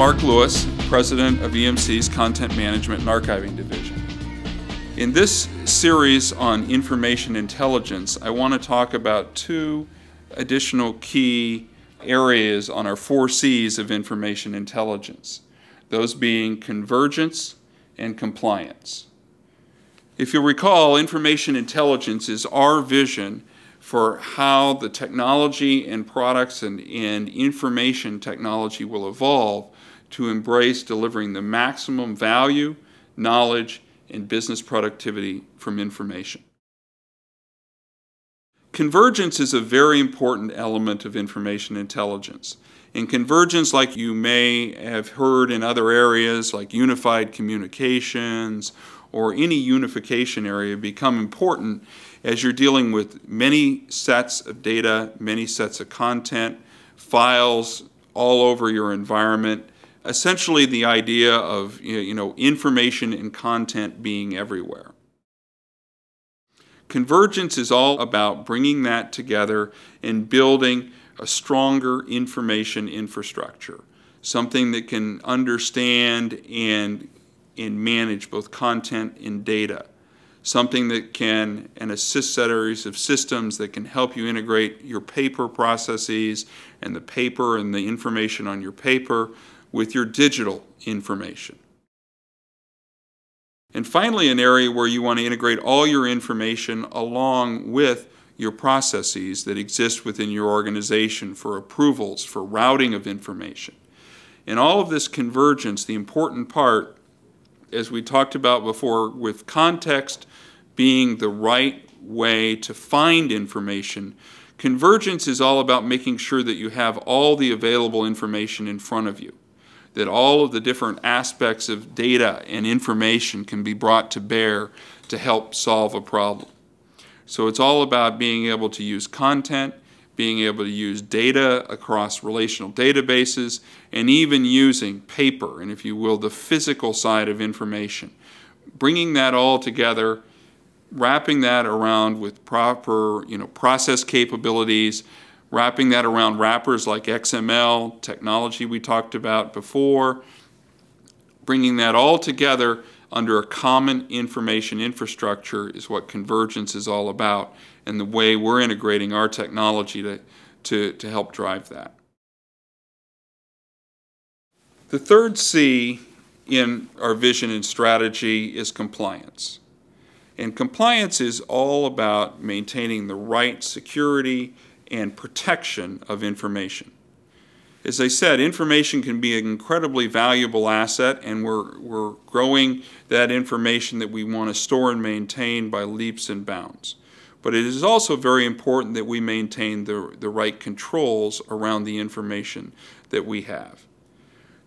Mark Lewis, President of EMC's Content Management and Archiving Division. In this series on information intelligence, I want to talk about two additional key areas on our four C's of information intelligence, those being convergence and compliance. If you'll recall, information intelligence is our vision for how the technology and products and, and information technology will evolve to embrace delivering the maximum value, knowledge, and business productivity from information. Convergence is a very important element of information intelligence. And convergence, like you may have heard in other areas like unified communications or any unification area, become important as you're dealing with many sets of data, many sets of content, files all over your environment. Essentially, the idea of you know, information and content being everywhere. Convergence is all about bringing that together and building a stronger information infrastructure, something that can understand and, and manage both content and data, something that can and assist series of systems that can help you integrate your paper processes and the paper and the information on your paper with your digital information. And finally, an area where you want to integrate all your information along with your processes that exist within your organization for approvals, for routing of information. And all of this convergence, the important part, as we talked about before, with context being the right way to find information, convergence is all about making sure that you have all the available information in front of you that all of the different aspects of data and information can be brought to bear to help solve a problem. So it's all about being able to use content, being able to use data across relational databases, and even using paper, and if you will, the physical side of information. Bringing that all together, wrapping that around with proper you know, process capabilities, wrapping that around wrappers like XML, technology we talked about before, bringing that all together under a common information infrastructure is what convergence is all about and the way we're integrating our technology to, to, to help drive that. The third C in our vision and strategy is compliance. And compliance is all about maintaining the right security, and protection of information. As I said, information can be an incredibly valuable asset, and we're, we're growing that information that we want to store and maintain by leaps and bounds. But it is also very important that we maintain the, the right controls around the information that we have.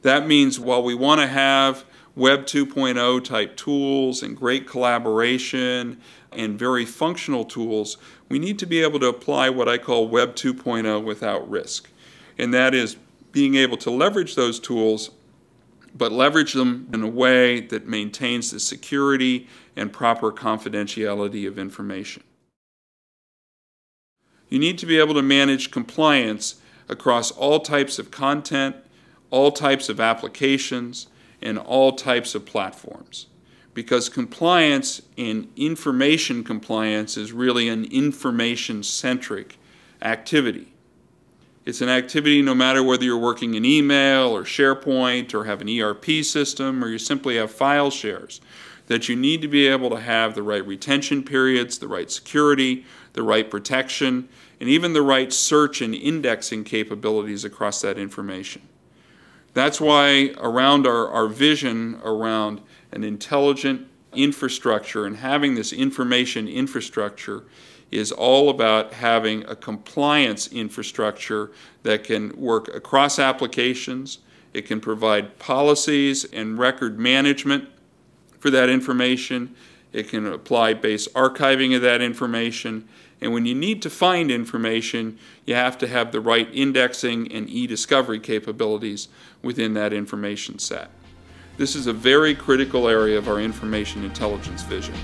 That means while we want to have Web 2.0 type tools and great collaboration and very functional tools, we need to be able to apply what I call Web 2.0 without risk. And that is being able to leverage those tools, but leverage them in a way that maintains the security and proper confidentiality of information. You need to be able to manage compliance across all types of content, all types of applications, and all types of platforms. Because compliance and information compliance is really an information centric activity. It's an activity no matter whether you're working in email or SharePoint or have an ERP system or you simply have file shares, that you need to be able to have the right retention periods, the right security, the right protection, and even the right search and indexing capabilities across that information. That's why around our, our vision around an intelligent infrastructure and having this information infrastructure is all about having a compliance infrastructure that can work across applications. It can provide policies and record management for that information. It can apply base archiving of that information. And when you need to find information, you have to have the right indexing and e-discovery capabilities within that information set. This is a very critical area of our information intelligence vision.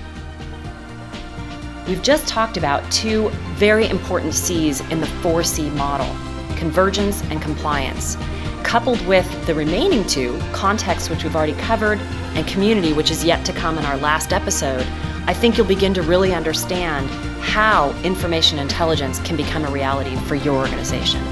We've just talked about two very important C's in the 4C model convergence, and compliance. Coupled with the remaining two, context, which we've already covered, and community, which is yet to come in our last episode, I think you'll begin to really understand how information intelligence can become a reality for your organization.